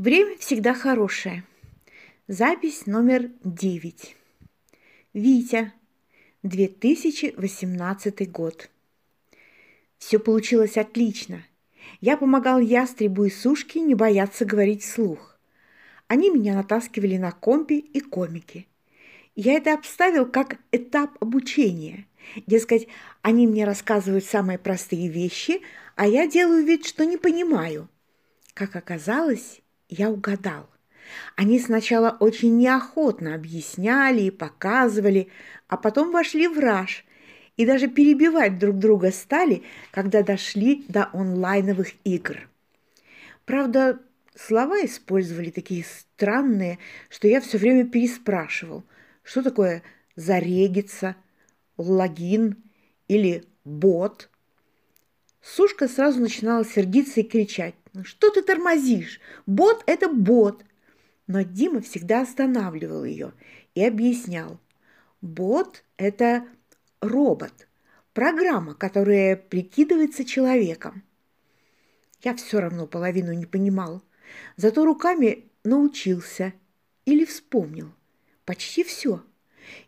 Время всегда хорошее. Запись номер 9. Витя. 2018 год. Все получилось отлично. Я помогал ястребу и сушке не бояться говорить вслух. Они меня натаскивали на компе и комики. Я это обставил как этап обучения. Дескать, они мне рассказывают самые простые вещи, а я делаю вид, что не понимаю. Как оказалось, я угадал. Они сначала очень неохотно объясняли и показывали, а потом вошли в раж и даже перебивать друг друга стали, когда дошли до онлайновых игр. Правда, слова использовали такие странные, что я все время переспрашивал, что такое «зарегиться», «логин» или «бот». Сушка сразу начинала сердиться и кричать. «Ну что ты тормозишь? Бот – это бот!» Но Дима всегда останавливал ее и объяснял. Бот – это робот, программа, которая прикидывается человеком. Я все равно половину не понимал, зато руками научился или вспомнил почти все.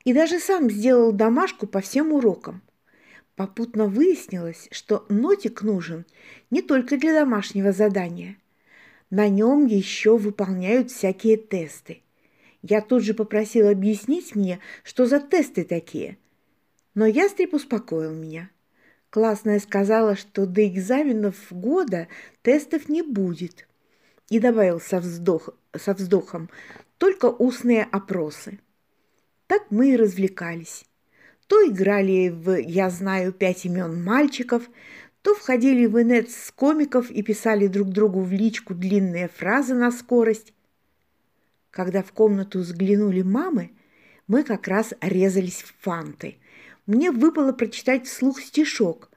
И даже сам сделал домашку по всем урокам – Попутно выяснилось, что нотик нужен не только для домашнего задания. На нем еще выполняют всякие тесты. Я тут же попросил объяснить мне, что за тесты такие. Но ястреб успокоил меня. Классная сказала, что до экзаменов года тестов не будет. И добавил со, вздох, со вздохом только устные опросы. Так мы и развлекались то играли в «Я знаю пять имен мальчиков», то входили в инет с комиков и писали друг другу в личку длинные фразы на скорость. Когда в комнату взглянули мамы, мы как раз резались в фанты. Мне выпало прочитать вслух стишок,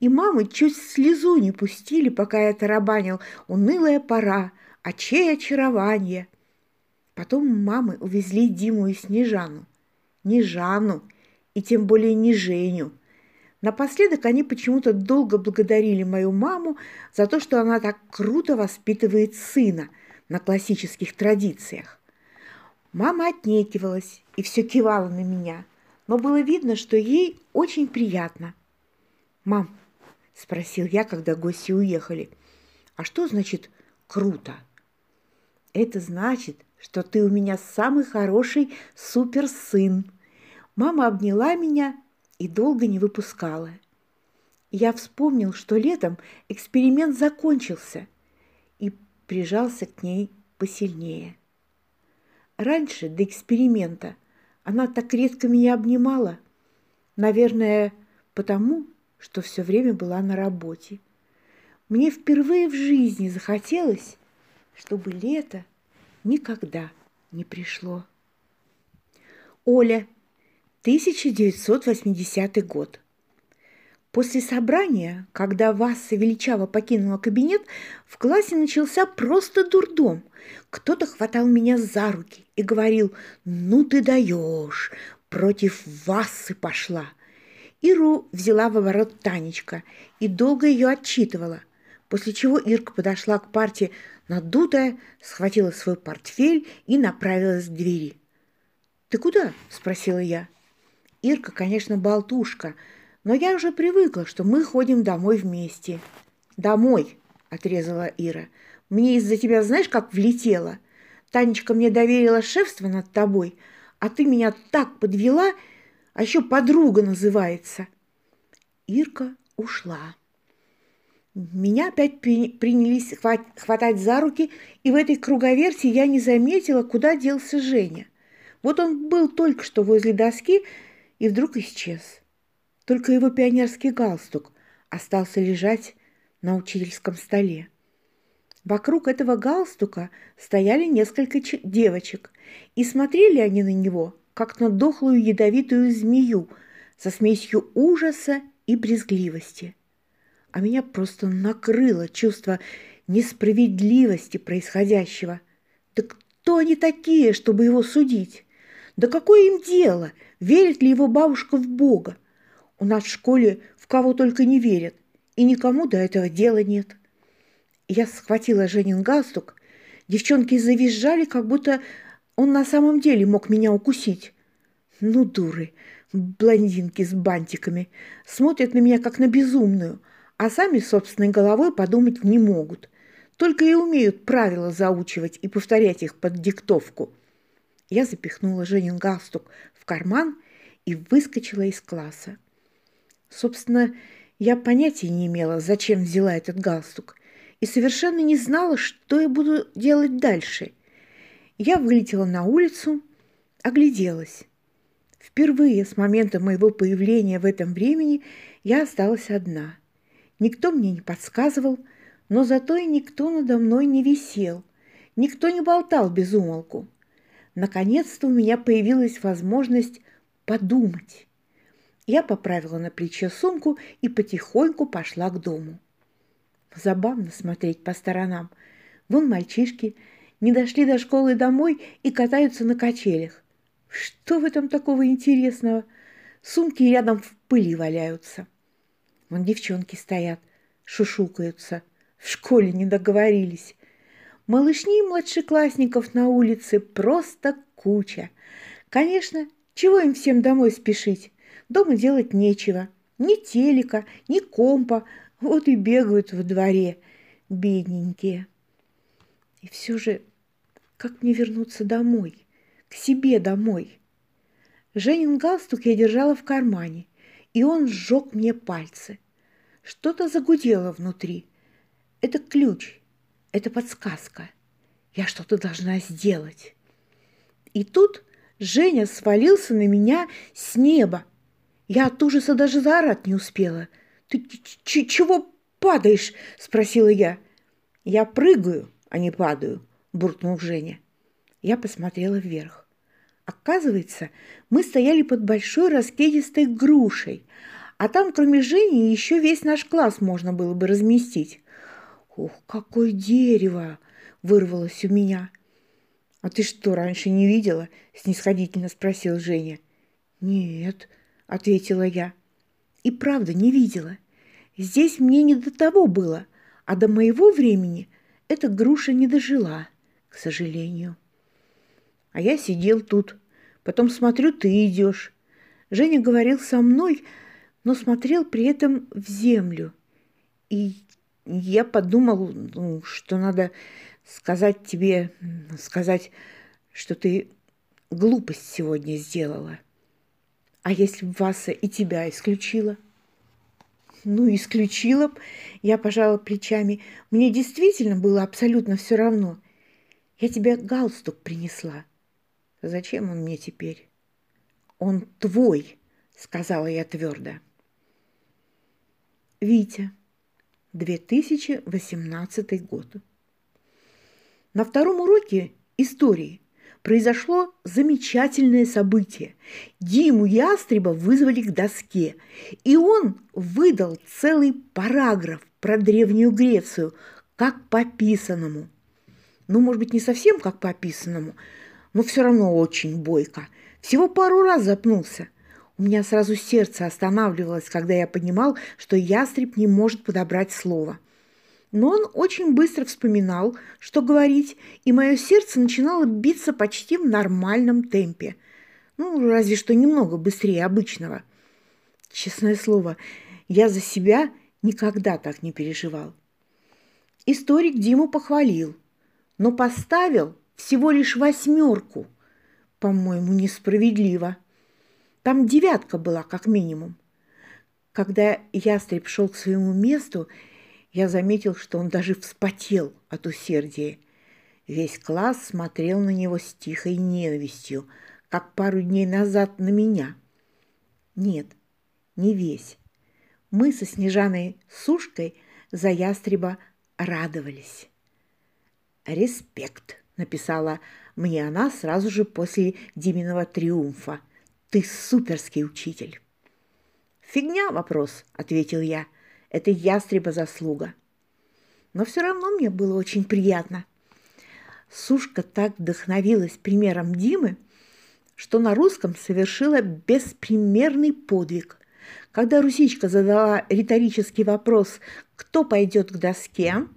и мамы чуть слезу не пустили, пока я тарабанил «Унылая пора, а чей очарование!» Потом мамы увезли Диму и Снежану. Не Жанну, и тем более не Женю. Напоследок они почему-то долго благодарили мою маму за то, что она так круто воспитывает сына на классических традициях. Мама отнекивалась и все кивала на меня, но было видно, что ей очень приятно. «Мам», – спросил я, когда гости уехали, – «а что значит «круто»?» «Это значит, что ты у меня самый хороший суперсын», Мама обняла меня и долго не выпускала. Я вспомнил, что летом эксперимент закончился и прижался к ней посильнее. Раньше, до эксперимента, она так редко меня обнимала. Наверное, потому, что все время была на работе. Мне впервые в жизни захотелось, чтобы лето никогда не пришло. Оля 1980 год. После собрания, когда Васса величаво покинула кабинет, в классе начался просто дурдом. Кто-то хватал меня за руки и говорил «Ну ты даешь, против Вассы пошла». Иру взяла в оборот Танечка и долго ее отчитывала, после чего Ирка подошла к парте надутая, схватила свой портфель и направилась к двери. «Ты куда?» – спросила я. Ирка, конечно, болтушка, но я уже привыкла, что мы ходим домой вместе. «Домой!» – отрезала Ира. «Мне из-за тебя знаешь, как влетело? Танечка мне доверила шефство над тобой, а ты меня так подвела, а еще подруга называется». Ирка ушла. Меня опять принялись хватать за руки, и в этой круговерти я не заметила, куда делся Женя. Вот он был только что возле доски, и вдруг исчез. Только его пионерский галстук остался лежать на учительском столе. Вокруг этого галстука стояли несколько девочек, и смотрели они на него, как на дохлую ядовитую змею со смесью ужаса и брезгливости. А меня просто накрыло чувство несправедливости происходящего. Да кто они такие, чтобы его судить? Да какое им дело, верит ли его бабушка в Бога? У нас в школе в кого только не верят, и никому до этого дела нет. Я схватила Женин галстук, Девчонки завизжали, как будто он на самом деле мог меня укусить. Ну, дуры, блондинки с бантиками, смотрят на меня как на безумную, а сами собственной головой подумать не могут. Только и умеют правила заучивать и повторять их под диктовку. Я запихнула Женин галстук в карман и выскочила из класса. Собственно, я понятия не имела, зачем взяла этот галстук, и совершенно не знала, что я буду делать дальше. Я вылетела на улицу, огляделась. Впервые с момента моего появления в этом времени я осталась одна. Никто мне не подсказывал, но зато и никто надо мной не висел, никто не болтал без умолку. Наконец-то у меня появилась возможность подумать. Я поправила на плече сумку и потихоньку пошла к дому. Забавно смотреть по сторонам. Вон мальчишки не дошли до школы домой и катаются на качелях. Что в этом такого интересного? Сумки рядом в пыли валяются. Вон девчонки стоят, шушукаются. В школе не договорились. Малышни и младшеклассников на улице просто куча. Конечно, чего им всем домой спешить? Дома делать нечего. Ни телека, ни компа. Вот и бегают во дворе, бедненькие. И все же, как мне вернуться домой? к себе домой. Женин галстук я держала в кармане, и он сжег мне пальцы. Что-то загудело внутри. Это ключ, это подсказка. Я что-то должна сделать. И тут Женя свалился на меня с неба. Я от ужаса даже заорать не успела. «Ты чего падаешь?» – спросила я. «Я прыгаю, а не падаю», – буркнул Женя. Я посмотрела вверх. Оказывается, мы стояли под большой раскидистой грушей, а там, кроме Жени, еще весь наш класс можно было бы разместить. «Ох, какое дерево!» – вырвалось у меня. «А ты что, раньше не видела?» – снисходительно спросил Женя. «Нет», – ответила я. «И правда не видела. Здесь мне не до того было, а до моего времени эта груша не дожила, к сожалению». А я сидел тут. Потом смотрю, ты идешь. Женя говорил со мной, но смотрел при этом в землю. И я подумал, ну, что надо сказать тебе, сказать, что ты глупость сегодня сделала. А если б Васа и тебя исключила? Ну, исключила б. Я пожала плечами. Мне действительно было абсолютно все равно. Я тебе галстук принесла. Зачем он мне теперь? Он твой, сказала я твердо. Витя, 2018 год. На втором уроке истории произошло замечательное событие. Диму Ястреба вызвали к доске, и он выдал целый параграф про Древнюю Грецию, как по писанному. Ну, может быть, не совсем как по описанному, но все равно очень бойко. Всего пару раз запнулся. У меня сразу сердце останавливалось, когда я понимал, что ястреб не может подобрать слово. Но он очень быстро вспоминал, что говорить, и мое сердце начинало биться почти в нормальном темпе. Ну, разве что немного быстрее обычного. Честное слово, я за себя никогда так не переживал. Историк Диму похвалил, но поставил всего лишь восьмерку. По-моему, несправедливо. Там девятка была, как минимум. Когда ястреб шел к своему месту, я заметил, что он даже вспотел от усердия. Весь класс смотрел на него с тихой ненавистью, как пару дней назад на меня. Нет, не весь. Мы со Снежаной Сушкой за ястреба радовались. Респект написала мне она сразу же после Диминого триумфа. «Ты суперский учитель!» «Фигня вопрос», — ответил я. «Это ястреба заслуга». Но все равно мне было очень приятно. Сушка так вдохновилась примером Димы, что на русском совершила беспримерный подвиг. Когда Русичка задала риторический вопрос «Кто пойдет к доске?»,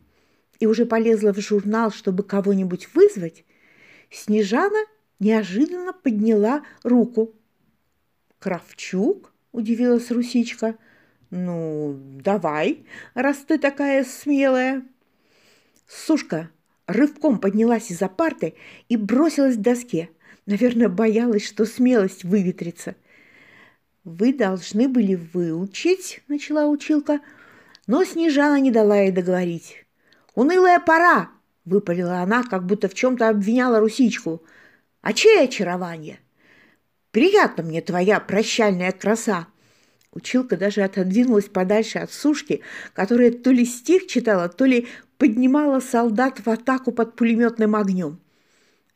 и уже полезла в журнал, чтобы кого-нибудь вызвать, Снежана неожиданно подняла руку. «Кравчук?» – удивилась Русичка. «Ну, давай, раз ты такая смелая». Сушка рывком поднялась из-за парты и бросилась к доске. Наверное, боялась, что смелость выветрится. «Вы должны были выучить», – начала училка, но Снежана не дала ей договорить. «Унылая пора!» – выпалила она, как будто в чем-то обвиняла Русичку. «А чье очарование? Приятно мне твоя прощальная краса!» Училка даже отодвинулась подальше от сушки, которая то ли стих читала, то ли поднимала солдат в атаку под пулеметным огнем.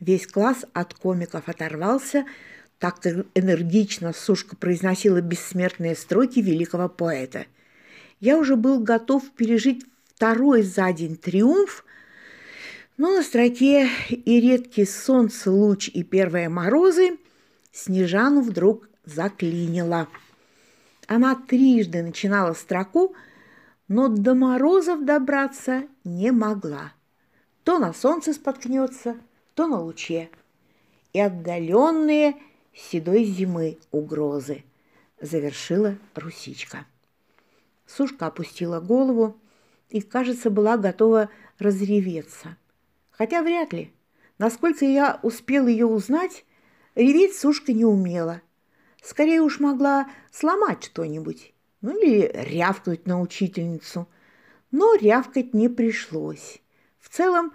Весь класс от комиков оторвался, так энергично Сушка произносила бессмертные строки великого поэта. Я уже был готов пережить второй за день триумф, но на строке «И редкий солнце, луч и первые морозы» Снежану вдруг заклинило. Она трижды начинала строку, но до морозов добраться не могла. То на солнце споткнется, то на луче. И отдаленные седой зимы угрозы завершила Русичка. Сушка опустила голову и, кажется, была готова разреветься. Хотя вряд ли. Насколько я успел ее узнать, реветь Сушка не умела – Скорее уж могла сломать что-нибудь, ну или рявкнуть на учительницу. Но рявкать не пришлось. В целом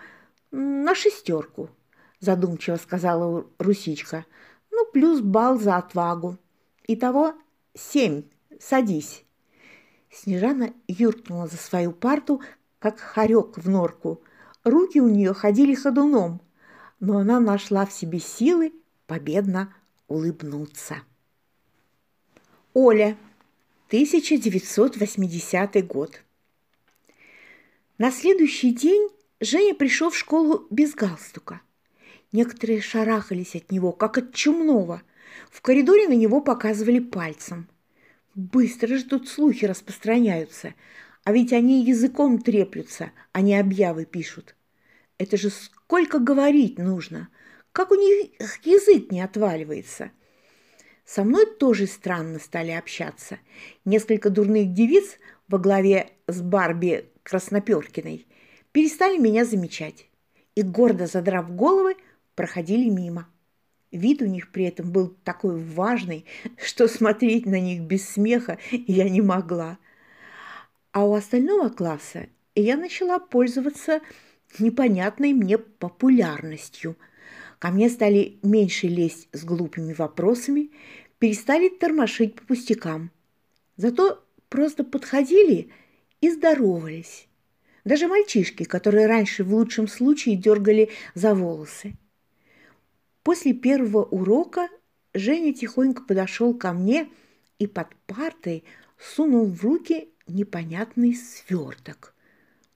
на шестерку, задумчиво сказала Русичка. Ну, плюс бал за отвагу. Итого семь. Садись. Снежана юркнула за свою парту, как хорек в норку. Руки у нее ходили ходуном, но она нашла в себе силы победно улыбнуться. Оля, 1980 год. На следующий день Женя пришел в школу без галстука. Некоторые шарахались от него, как от чумного. В коридоре на него показывали пальцем. Быстро же тут слухи распространяются, а ведь они языком треплются, а не объявы пишут. Это же сколько говорить нужно, как у них язык не отваливается – со мной тоже странно стали общаться. Несколько дурных девиц во главе с Барби Красноперкиной перестали меня замечать и, гордо задрав головы, проходили мимо. Вид у них при этом был такой важный, что смотреть на них без смеха я не могла. А у остального класса я начала пользоваться непонятной мне популярностью – Ко мне стали меньше лезть с глупыми вопросами, перестали тормошить по пустякам. Зато просто подходили и здоровались. Даже мальчишки, которые раньше в лучшем случае дергали за волосы. После первого урока Женя тихонько подошел ко мне и под партой сунул в руки непонятный сверток.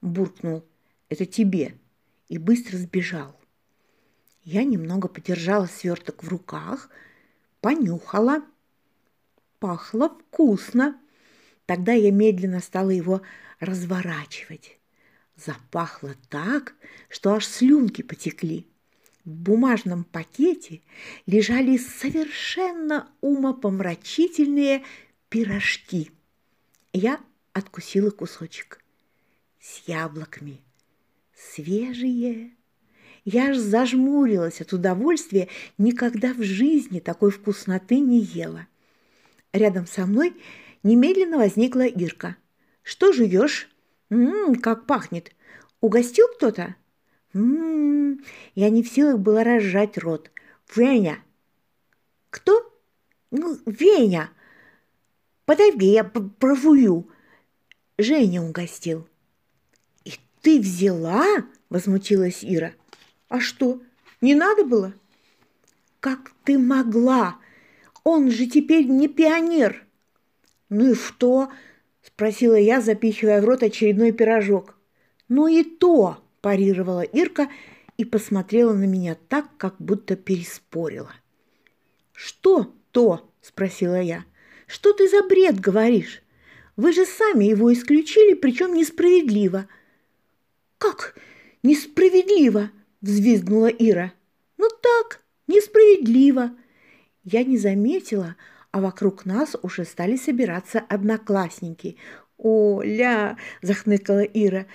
Буркнул «Это тебе» и быстро сбежал. Я немного подержала сверток в руках, понюхала. Пахло вкусно. Тогда я медленно стала его разворачивать. Запахло так, что аж слюнки потекли. В бумажном пакете лежали совершенно умопомрачительные пирожки. Я откусила кусочек с яблоками. Свежие, я аж зажмурилась от удовольствия, никогда в жизни такой вкусноты не ела. Рядом со мной немедленно возникла Ирка. «Что жуешь?» «Ммм, как пахнет! Угостил кто-то?» «Ммм...» Я не в силах была разжать рот. «Веня!» «Кто?» «Ну, Веня!» «Подожди, я прожую!» Женя угостил. «И ты взяла?» – возмутилась Ира. А что, не надо было? Как ты могла? Он же теперь не пионер. Ну и что? Спросила я, запихивая в рот очередной пирожок. Ну и то, парировала Ирка и посмотрела на меня так, как будто переспорила. Что то? Спросила я. Что ты за бред говоришь? Вы же сами его исключили, причем несправедливо. Как Несправедливо!» – взвизгнула Ира. «Ну так, несправедливо!» Я не заметила, а вокруг нас уже стали собираться одноклассники. «Оля!» – захныкала Ира.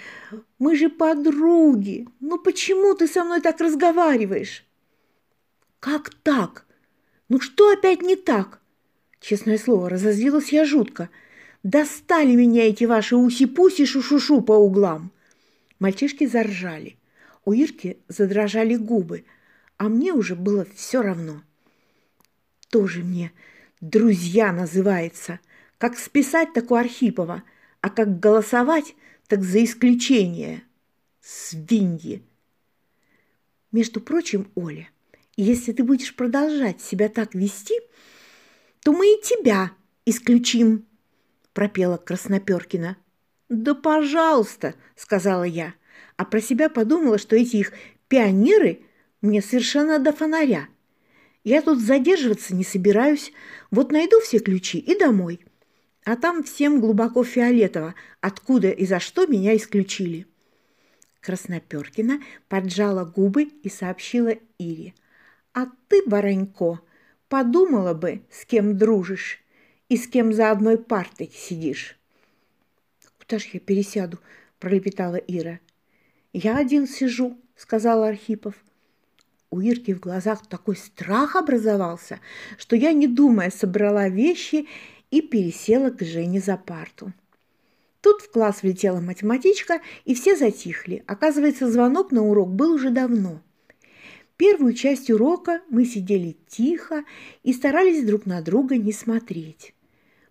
«Мы же подруги! Ну почему ты со мной так разговариваешь?» «Как так? Ну что опять не так?» Честное слово, разозлилась я жутко. «Достали меня эти ваши уси-пуси шу-шу-шу по углам!» Мальчишки заржали. У Ирки задрожали губы, а мне уже было все равно. Тоже мне друзья называется. Как списать, так у Архипова – а как голосовать, так за исключение. Свиньи. Между прочим, Оля, если ты будешь продолжать себя так вести, то мы и тебя исключим, пропела Красноперкина. Да пожалуйста, сказала я, а про себя подумала, что эти их пионеры мне совершенно до фонаря. Я тут задерживаться не собираюсь, вот найду все ключи и домой – а там всем глубоко фиолетово, откуда и за что меня исключили. Красноперкина поджала губы и сообщила Ире. «А ты, Баранько, подумала бы, с кем дружишь и с кем за одной партой сидишь». «Куда ж я пересяду?» – пролепетала Ира. «Я один сижу», – сказал Архипов. У Ирки в глазах такой страх образовался, что я, не думая, собрала вещи и пересела к Жене за парту. Тут в класс влетела математичка, и все затихли. Оказывается, звонок на урок был уже давно. Первую часть урока мы сидели тихо и старались друг на друга не смотреть.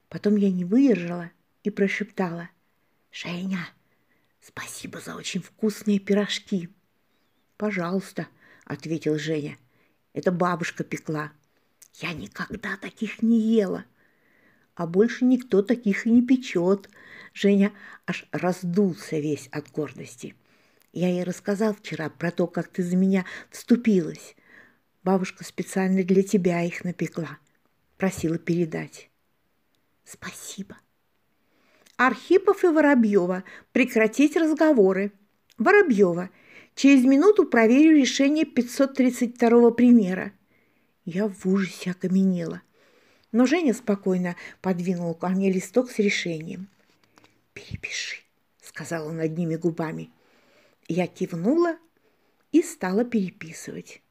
Потом я не выдержала и прошептала. «Женя, спасибо за очень вкусные пирожки». «Пожалуйста», — ответил Женя. «Это бабушка пекла». «Я никогда таких не ела», а больше никто таких и не печет. Женя аж раздулся весь от гордости. Я ей рассказал вчера про то, как ты за меня вступилась. Бабушка специально для тебя их напекла. Просила передать. Спасибо. Архипов и Воробьева. Прекратить разговоры. Воробьева. Через минуту проверю решение 532 примера. Я в ужасе окаменела – но Женя спокойно подвинул ко мне листок с решением. «Перепиши», — сказал он одними губами. Я кивнула и стала переписывать.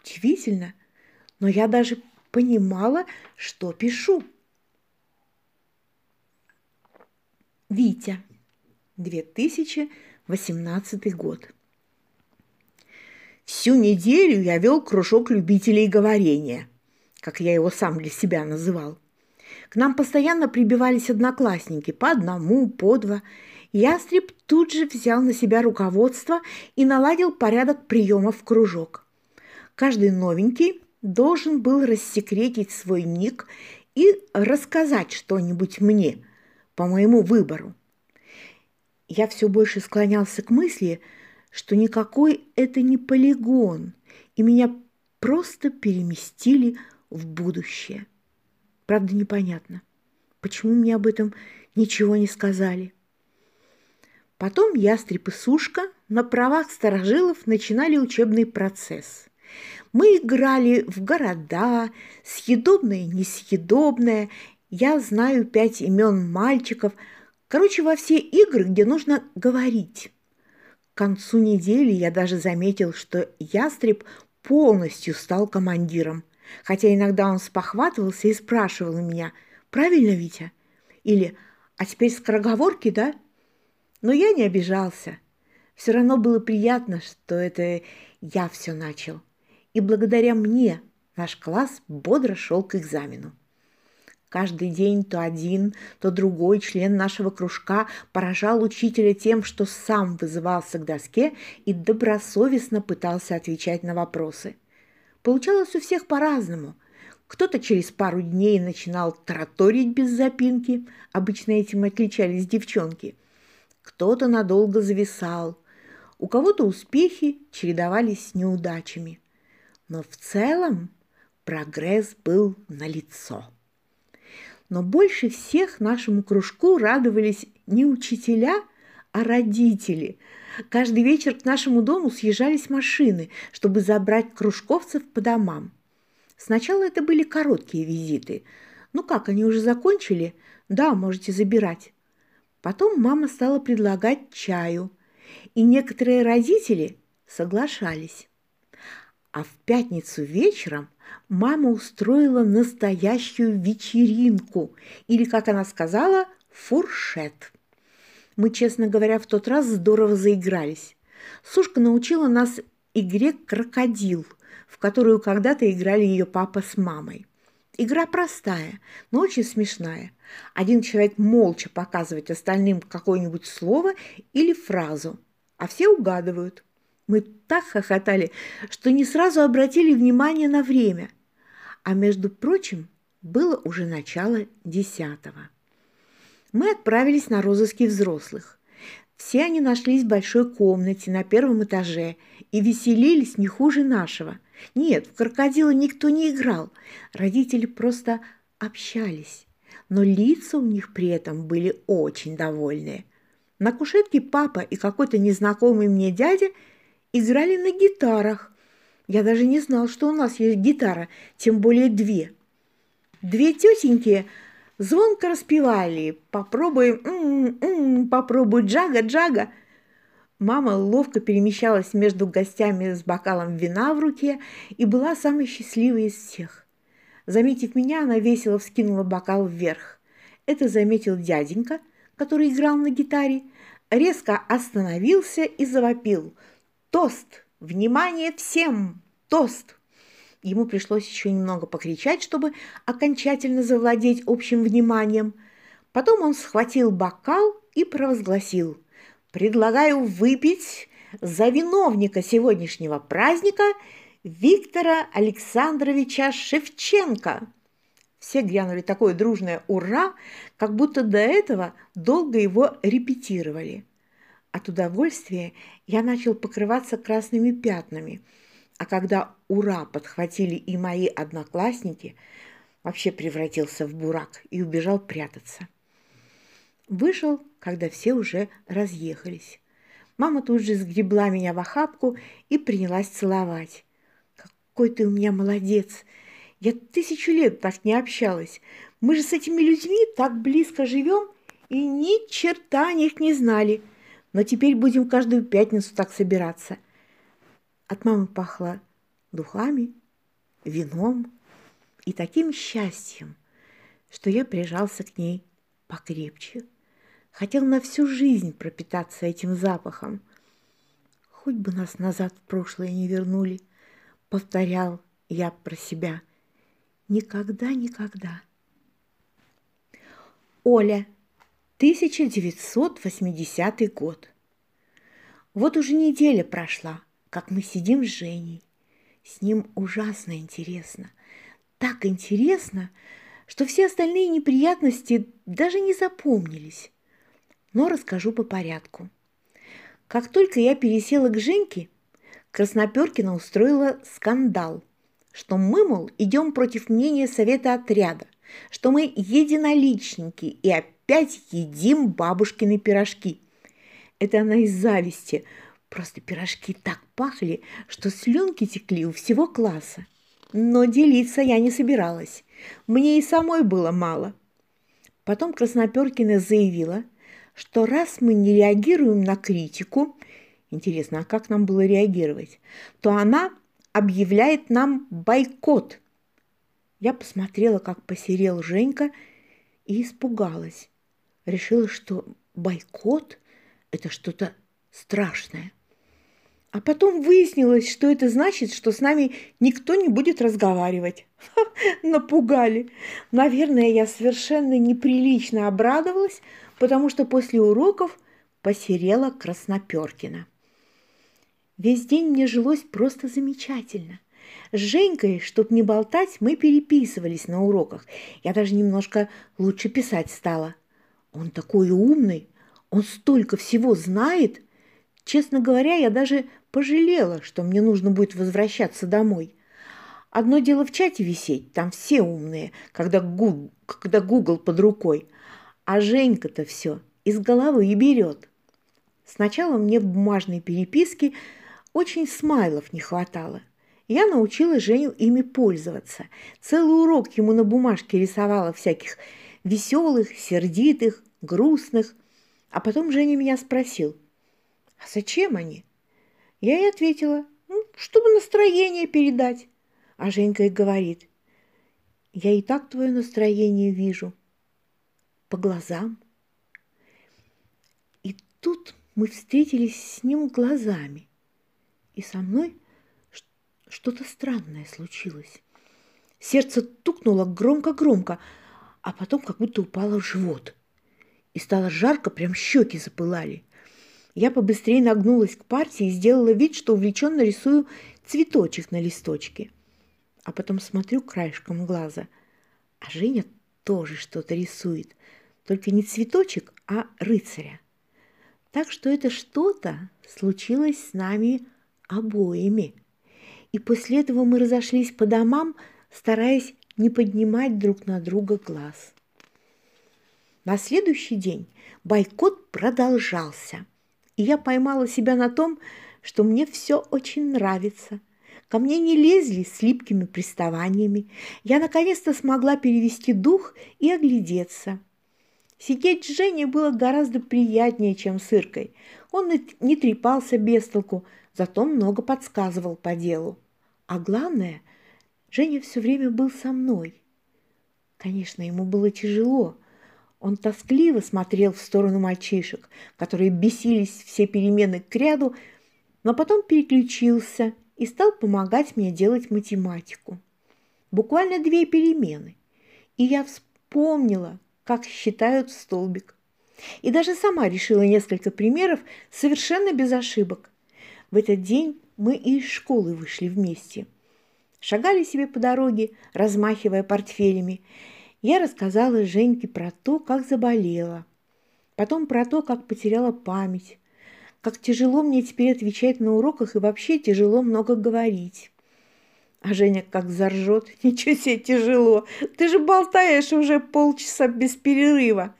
Удивительно, но я даже понимала, что пишу. Витя, 2018 год. Всю неделю я вел кружок любителей говорения как я его сам для себя называл. К нам постоянно прибивались одноклассники, по одному, по два. Ястреб тут же взял на себя руководство и наладил порядок приема в кружок. Каждый новенький должен был рассекретить свой ник и рассказать что-нибудь мне по моему выбору. Я все больше склонялся к мысли, что никакой это не полигон, и меня просто переместили в будущее. Правда, непонятно, почему мне об этом ничего не сказали. Потом ястреб и сушка на правах старожилов начинали учебный процесс. Мы играли в города, съедобное, несъедобное. Я знаю пять имен мальчиков. Короче, во все игры, где нужно говорить. К концу недели я даже заметил, что ястреб полностью стал командиром хотя иногда он спохватывался и спрашивал меня, «Правильно, Витя?» Или «А теперь скороговорки, да?» Но я не обижался. Все равно было приятно, что это я все начал. И благодаря мне наш класс бодро шел к экзамену. Каждый день то один, то другой член нашего кружка поражал учителя тем, что сам вызывался к доске и добросовестно пытался отвечать на вопросы – Получалось у всех по-разному. Кто-то через пару дней начинал тараторить без запинки, обычно этим отличались девчонки. Кто-то надолго зависал. У кого-то успехи чередовались с неудачами. Но в целом прогресс был налицо. Но больше всех нашему кружку радовались не учителя, а родители. Каждый вечер к нашему дому съезжались машины, чтобы забрать кружковцев по домам. Сначала это были короткие визиты. Ну как, они уже закончили? Да, можете забирать. Потом мама стала предлагать чаю, и некоторые родители соглашались. А в пятницу вечером мама устроила настоящую вечеринку, или, как она сказала, фуршет. Мы, честно говоря, в тот раз здорово заигрались. Сушка научила нас игре «Крокодил», в которую когда-то играли ее папа с мамой. Игра простая, но очень смешная. Один человек молча показывает остальным какое-нибудь слово или фразу, а все угадывают. Мы так хохотали, что не сразу обратили внимание на время. А между прочим, было уже начало десятого. Мы отправились на розыски взрослых. Все они нашлись в большой комнате на первом этаже и веселились не хуже нашего. Нет, в крокодила никто не играл, родители просто общались, но лица у них при этом были очень довольные. На кушетке папа и какой-то незнакомый мне дядя играли на гитарах. Я даже не знал, что у нас есть гитара, тем более две. Две тетеньки – звонко распевали «Попробуем, м-м-м, попробуй джага-джага». Мама ловко перемещалась между гостями с бокалом вина в руке и была самой счастливой из всех. Заметив меня, она весело вскинула бокал вверх. Это заметил дяденька, который играл на гитаре, резко остановился и завопил «Тост! Внимание всем! Тост!» Ему пришлось еще немного покричать, чтобы окончательно завладеть общим вниманием. Потом он схватил бокал и провозгласил «Предлагаю выпить за виновника сегодняшнего праздника Виктора Александровича Шевченко». Все грянули такое дружное «Ура!», как будто до этого долго его репетировали. От удовольствия я начал покрываться красными пятнами – а когда «Ура!» подхватили и мои одноклассники, вообще превратился в бурак и убежал прятаться. Вышел, когда все уже разъехались. Мама тут же сгребла меня в охапку и принялась целовать. «Какой ты у меня молодец! Я тысячу лет так не общалась. Мы же с этими людьми так близко живем и ни черта о них не знали. Но теперь будем каждую пятницу так собираться». От мамы пахло духами, вином и таким счастьем, что я прижался к ней покрепче. Хотел на всю жизнь пропитаться этим запахом. Хоть бы нас назад в прошлое не вернули, повторял я про себя. Никогда, никогда. Оля, 1980 год. Вот уже неделя прошла, как мы сидим с Женей. С ним ужасно интересно. Так интересно, что все остальные неприятности даже не запомнились. Но расскажу по порядку. Как только я пересела к Женьке, Красноперкина устроила скандал, что мы, мол, идем против мнения совета отряда, что мы единоличники и опять едим бабушкины пирожки. Это она из зависти – Просто пирожки так пахли, что слюнки текли у всего класса. Но делиться я не собиралась. Мне и самой было мало. Потом Красноперкина заявила, что раз мы не реагируем на критику, интересно, а как нам было реагировать, то она объявляет нам бойкот. Я посмотрела, как посерел Женька, и испугалась. Решила, что бойкот – это что-то страшное. А потом выяснилось, что это значит, что с нами никто не будет разговаривать. Ха, напугали. Наверное, я совершенно неприлично обрадовалась, потому что после уроков посерела Красноперкина. Весь день мне жилось просто замечательно. С Женькой, чтоб не болтать, мы переписывались на уроках. Я даже немножко лучше писать стала. Он такой умный, он столько всего знает – Честно говоря, я даже пожалела, что мне нужно будет возвращаться домой. Одно дело в чате висеть, там все умные, когда Google, когда Google под рукой, а Женька-то все из головы и берет. Сначала мне в бумажной переписке очень смайлов не хватало. Я научила Женю ими пользоваться. Целый урок ему на бумажке рисовала всяких веселых, сердитых, грустных. А потом Женя меня спросил, а зачем они? Я ей ответила, ну, чтобы настроение передать. А Женька и говорит, я и так твое настроение вижу. По глазам. И тут мы встретились с ним глазами. И со мной что-то странное случилось. Сердце тукнуло громко-громко, а потом как будто упало в живот. И стало жарко, прям щеки запылали. Я побыстрее нагнулась к партии и сделала вид, что увлеченно рисую цветочек на листочке. А потом смотрю краешком глаза, а Женя тоже что-то рисует. Только не цветочек, а рыцаря. Так что это что-то случилось с нами обоими. И после этого мы разошлись по домам, стараясь не поднимать друг на друга глаз. На следующий день бойкот продолжался, и я поймала себя на том, что мне все очень нравится. Ко мне не лезли с липкими приставаниями. Я наконец-то смогла перевести дух и оглядеться. Сидеть с Женей было гораздо приятнее, чем с Иркой. Он не трепался без толку, зато много подсказывал по делу. А главное, Женя все время был со мной. Конечно, ему было тяжело. Он тоскливо смотрел в сторону мальчишек, которые бесились все перемены к ряду, но потом переключился и стал помогать мне делать математику. Буквально две перемены. И я вспомнила, как считают столбик. И даже сама решила несколько примеров совершенно без ошибок. В этот день мы и из школы вышли вместе. Шагали себе по дороге, размахивая портфелями. Я рассказала Женьке про то, как заболела. Потом про то, как потеряла память. Как тяжело мне теперь отвечать на уроках и вообще тяжело много говорить. А Женя как заржет. Ничего себе тяжело. Ты же болтаешь уже полчаса без перерыва.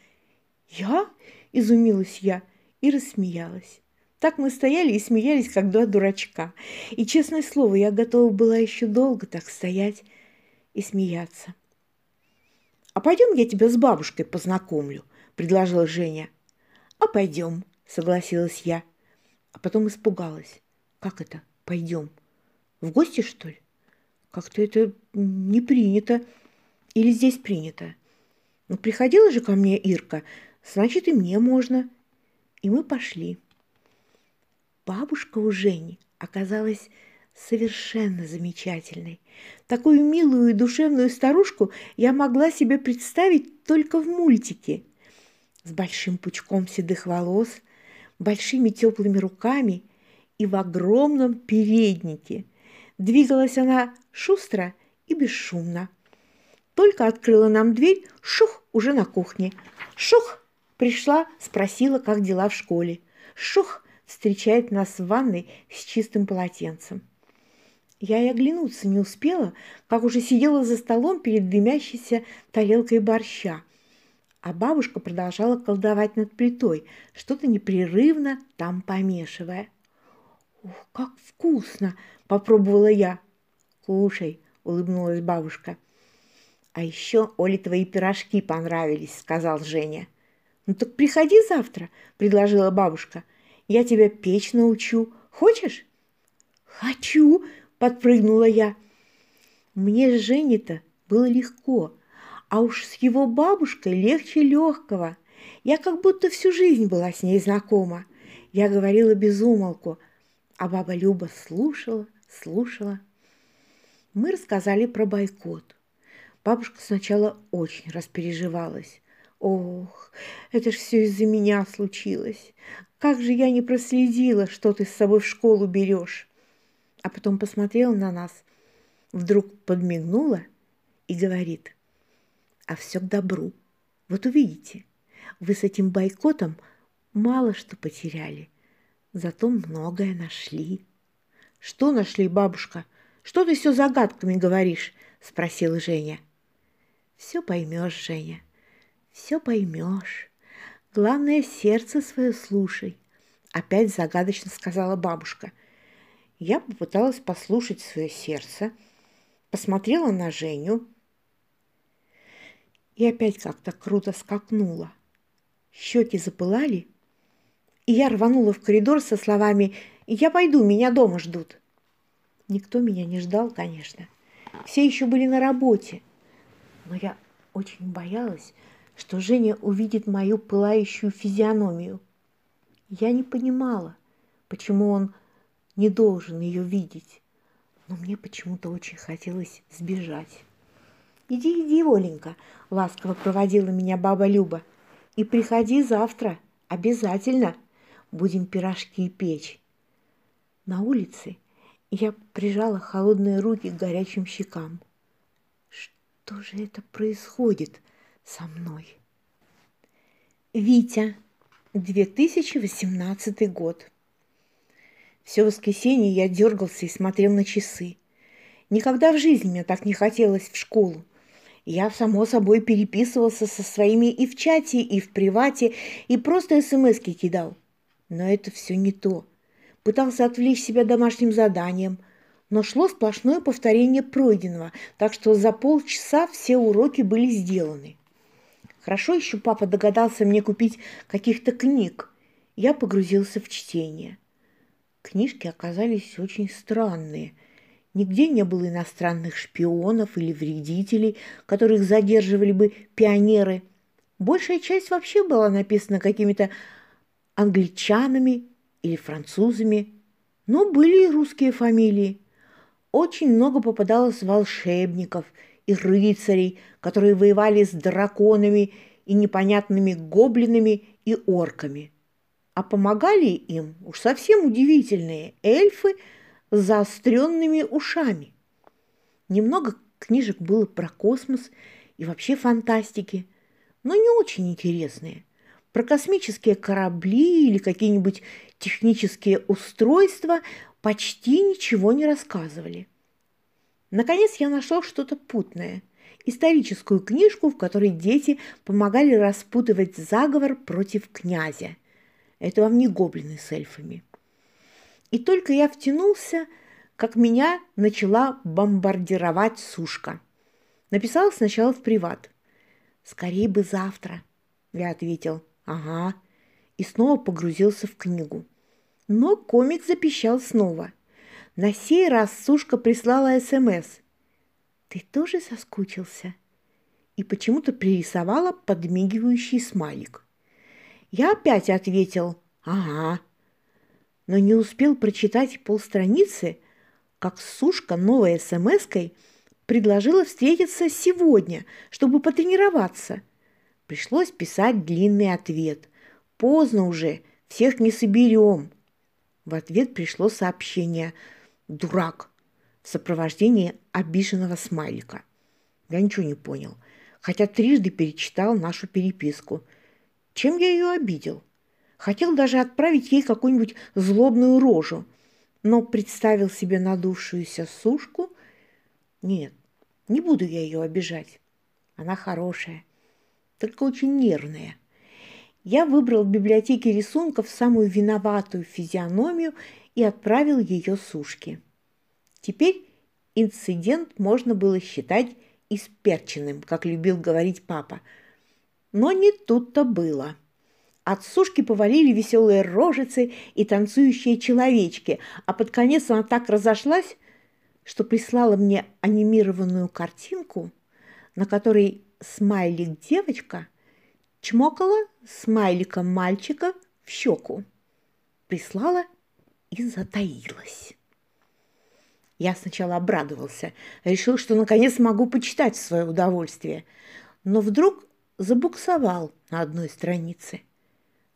Я? Изумилась я и рассмеялась. Так мы стояли и смеялись, как два дурачка. И, честное слово, я готова была еще долго так стоять и смеяться. «А пойдем я тебя с бабушкой познакомлю», – предложила Женя. «А пойдем», – согласилась я. А потом испугалась. «Как это? Пойдем? В гости, что ли? Как-то это не принято. Или здесь принято? Ну, приходила же ко мне Ирка, значит, и мне можно». И мы пошли. Бабушка у Жени оказалась совершенно замечательной. Такую милую и душевную старушку я могла себе представить только в мультике. С большим пучком седых волос, большими теплыми руками и в огромном переднике. Двигалась она шустро и бесшумно. Только открыла нам дверь, шух, уже на кухне. Шух, пришла, спросила, как дела в школе. Шух, встречает нас в ванной с чистым полотенцем. Я и оглянуться не успела, как уже сидела за столом перед дымящейся тарелкой борща, а бабушка продолжала колдовать над плитой, что-то непрерывно там помешивая. «Ух, как вкусно!» – попробовала я. «Кушай», – улыбнулась бабушка. «А еще Оле твои пирожки понравились», – сказал Женя. «Ну так приходи завтра», – предложила бабушка. Я тебя печь научу. Хочешь?» «Хочу!» – подпрыгнула я. Мне с Женей-то было легко, а уж с его бабушкой легче легкого. Я как будто всю жизнь была с ней знакома. Я говорила без умолку, а баба Люба слушала, слушала. Мы рассказали про бойкот. Бабушка сначала очень распереживалась. Ох, это ж все из-за меня случилось. Как же я не проследила, что ты с собой в школу берешь. А потом посмотрела на нас, вдруг подмигнула и говорит, а все к добру. Вот увидите, вы с этим бойкотом мало что потеряли, зато многое нашли. Что нашли, бабушка? Что ты все загадками говоришь? Спросила Женя. Все поймешь, Женя, все поймешь. Главное, сердце свое слушай, опять загадочно сказала бабушка. Я попыталась послушать свое сердце, посмотрела на Женю и опять как-то круто скакнула. Щеки запылали, и я рванула в коридор со словами «Я пойду, меня дома ждут». Никто меня не ждал, конечно. Все еще были на работе. Но я очень боялась, что Женя увидит мою пылающую физиономию. Я не понимала, почему он не должен ее видеть, но мне почему-то очень хотелось сбежать. «Иди, иди, Оленька», — ласково проводила меня баба Люба. «И приходи завтра, обязательно. Будем пирожки печь». На улице я прижала холодные руки к горячим щекам. Что же это происходит со мной? Витя, 2018 год. Все воскресенье я дергался и смотрел на часы. Никогда в жизни мне так не хотелось в школу. Я, само собой, переписывался со своими и в чате, и в привате, и просто смски кидал. Но это все не то. Пытался отвлечь себя домашним заданием, но шло сплошное повторение пройденного, так что за полчаса все уроки были сделаны. Хорошо еще папа догадался мне купить каких-то книг. Я погрузился в чтение. Книжки оказались очень странные – Нигде не было иностранных шпионов или вредителей, которых задерживали бы пионеры. Большая часть вообще была написана какими-то англичанами или французами, но были и русские фамилии. Очень много попадалось волшебников и рыцарей, которые воевали с драконами и непонятными гоблинами и орками. А помогали им уж совсем удивительные эльфы – с заостренными ушами. Немного книжек было про космос и вообще фантастики, но не очень интересные. Про космические корабли или какие-нибудь технические устройства почти ничего не рассказывали. Наконец я нашел что-то путное – историческую книжку, в которой дети помогали распутывать заговор против князя. Это вам не гоблины с эльфами – и только я втянулся, как меня начала бомбардировать сушка. Написала сначала в приват. «Скорей бы завтра», – я ответил. «Ага». И снова погрузился в книгу. Но комик запищал снова. На сей раз сушка прислала СМС. «Ты тоже соскучился?» И почему-то пририсовала подмигивающий смайлик. Я опять ответил «Ага» но не успел прочитать полстраницы, как Сушка новой смс-кой предложила встретиться сегодня, чтобы потренироваться. Пришлось писать длинный ответ. Поздно уже, всех не соберем. В ответ пришло сообщение «Дурак» в сопровождении обиженного смайлика. Я ничего не понял, хотя трижды перечитал нашу переписку. Чем я ее обидел? Хотел даже отправить ей какую-нибудь злобную рожу, но представил себе надувшуюся сушку. Нет, не буду я ее обижать. Она хорошая, только очень нервная. Я выбрал в библиотеке рисунков самую виноватую физиономию и отправил ее сушке. Теперь инцидент можно было считать исперченным, как любил говорить папа. Но не тут-то было. От сушки повалили веселые рожицы и танцующие человечки, а под конец она так разошлась, что прислала мне анимированную картинку, на которой смайлик-девочка чмокала смайликом мальчика в щеку. Прислала и затаилась. Я сначала обрадовался, решил, что наконец могу почитать свое удовольствие, но вдруг забуксовал на одной странице –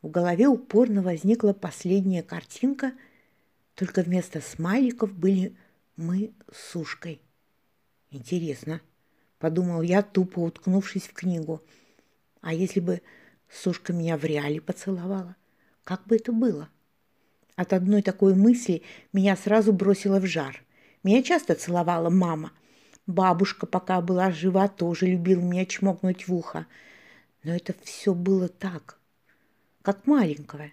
в голове упорно возникла последняя картинка, только вместо смайликов были мы с Сушкой. Интересно, подумал я, тупо уткнувшись в книгу. А если бы Сушка меня в реале поцеловала, как бы это было? От одной такой мысли меня сразу бросило в жар. Меня часто целовала мама. Бабушка, пока была жива, тоже любила меня чмокнуть в ухо. Но это все было так, как маленького.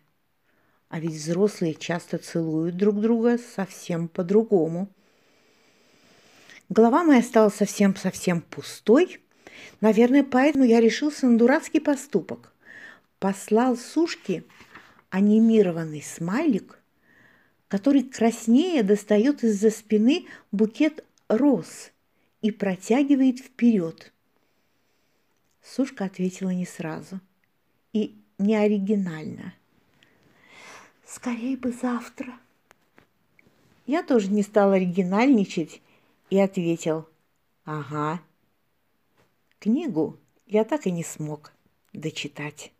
А ведь взрослые часто целуют друг друга совсем по-другому. Голова моя стала совсем-совсем пустой. Наверное, поэтому я решился на дурацкий поступок. Послал Сушке анимированный смайлик, который краснее достает из-за спины букет роз и протягивает вперед. Сушка ответила не сразу и не оригинально. Скорей бы завтра. Я тоже не стал оригинальничать и ответил «Ага». Книгу я так и не смог дочитать.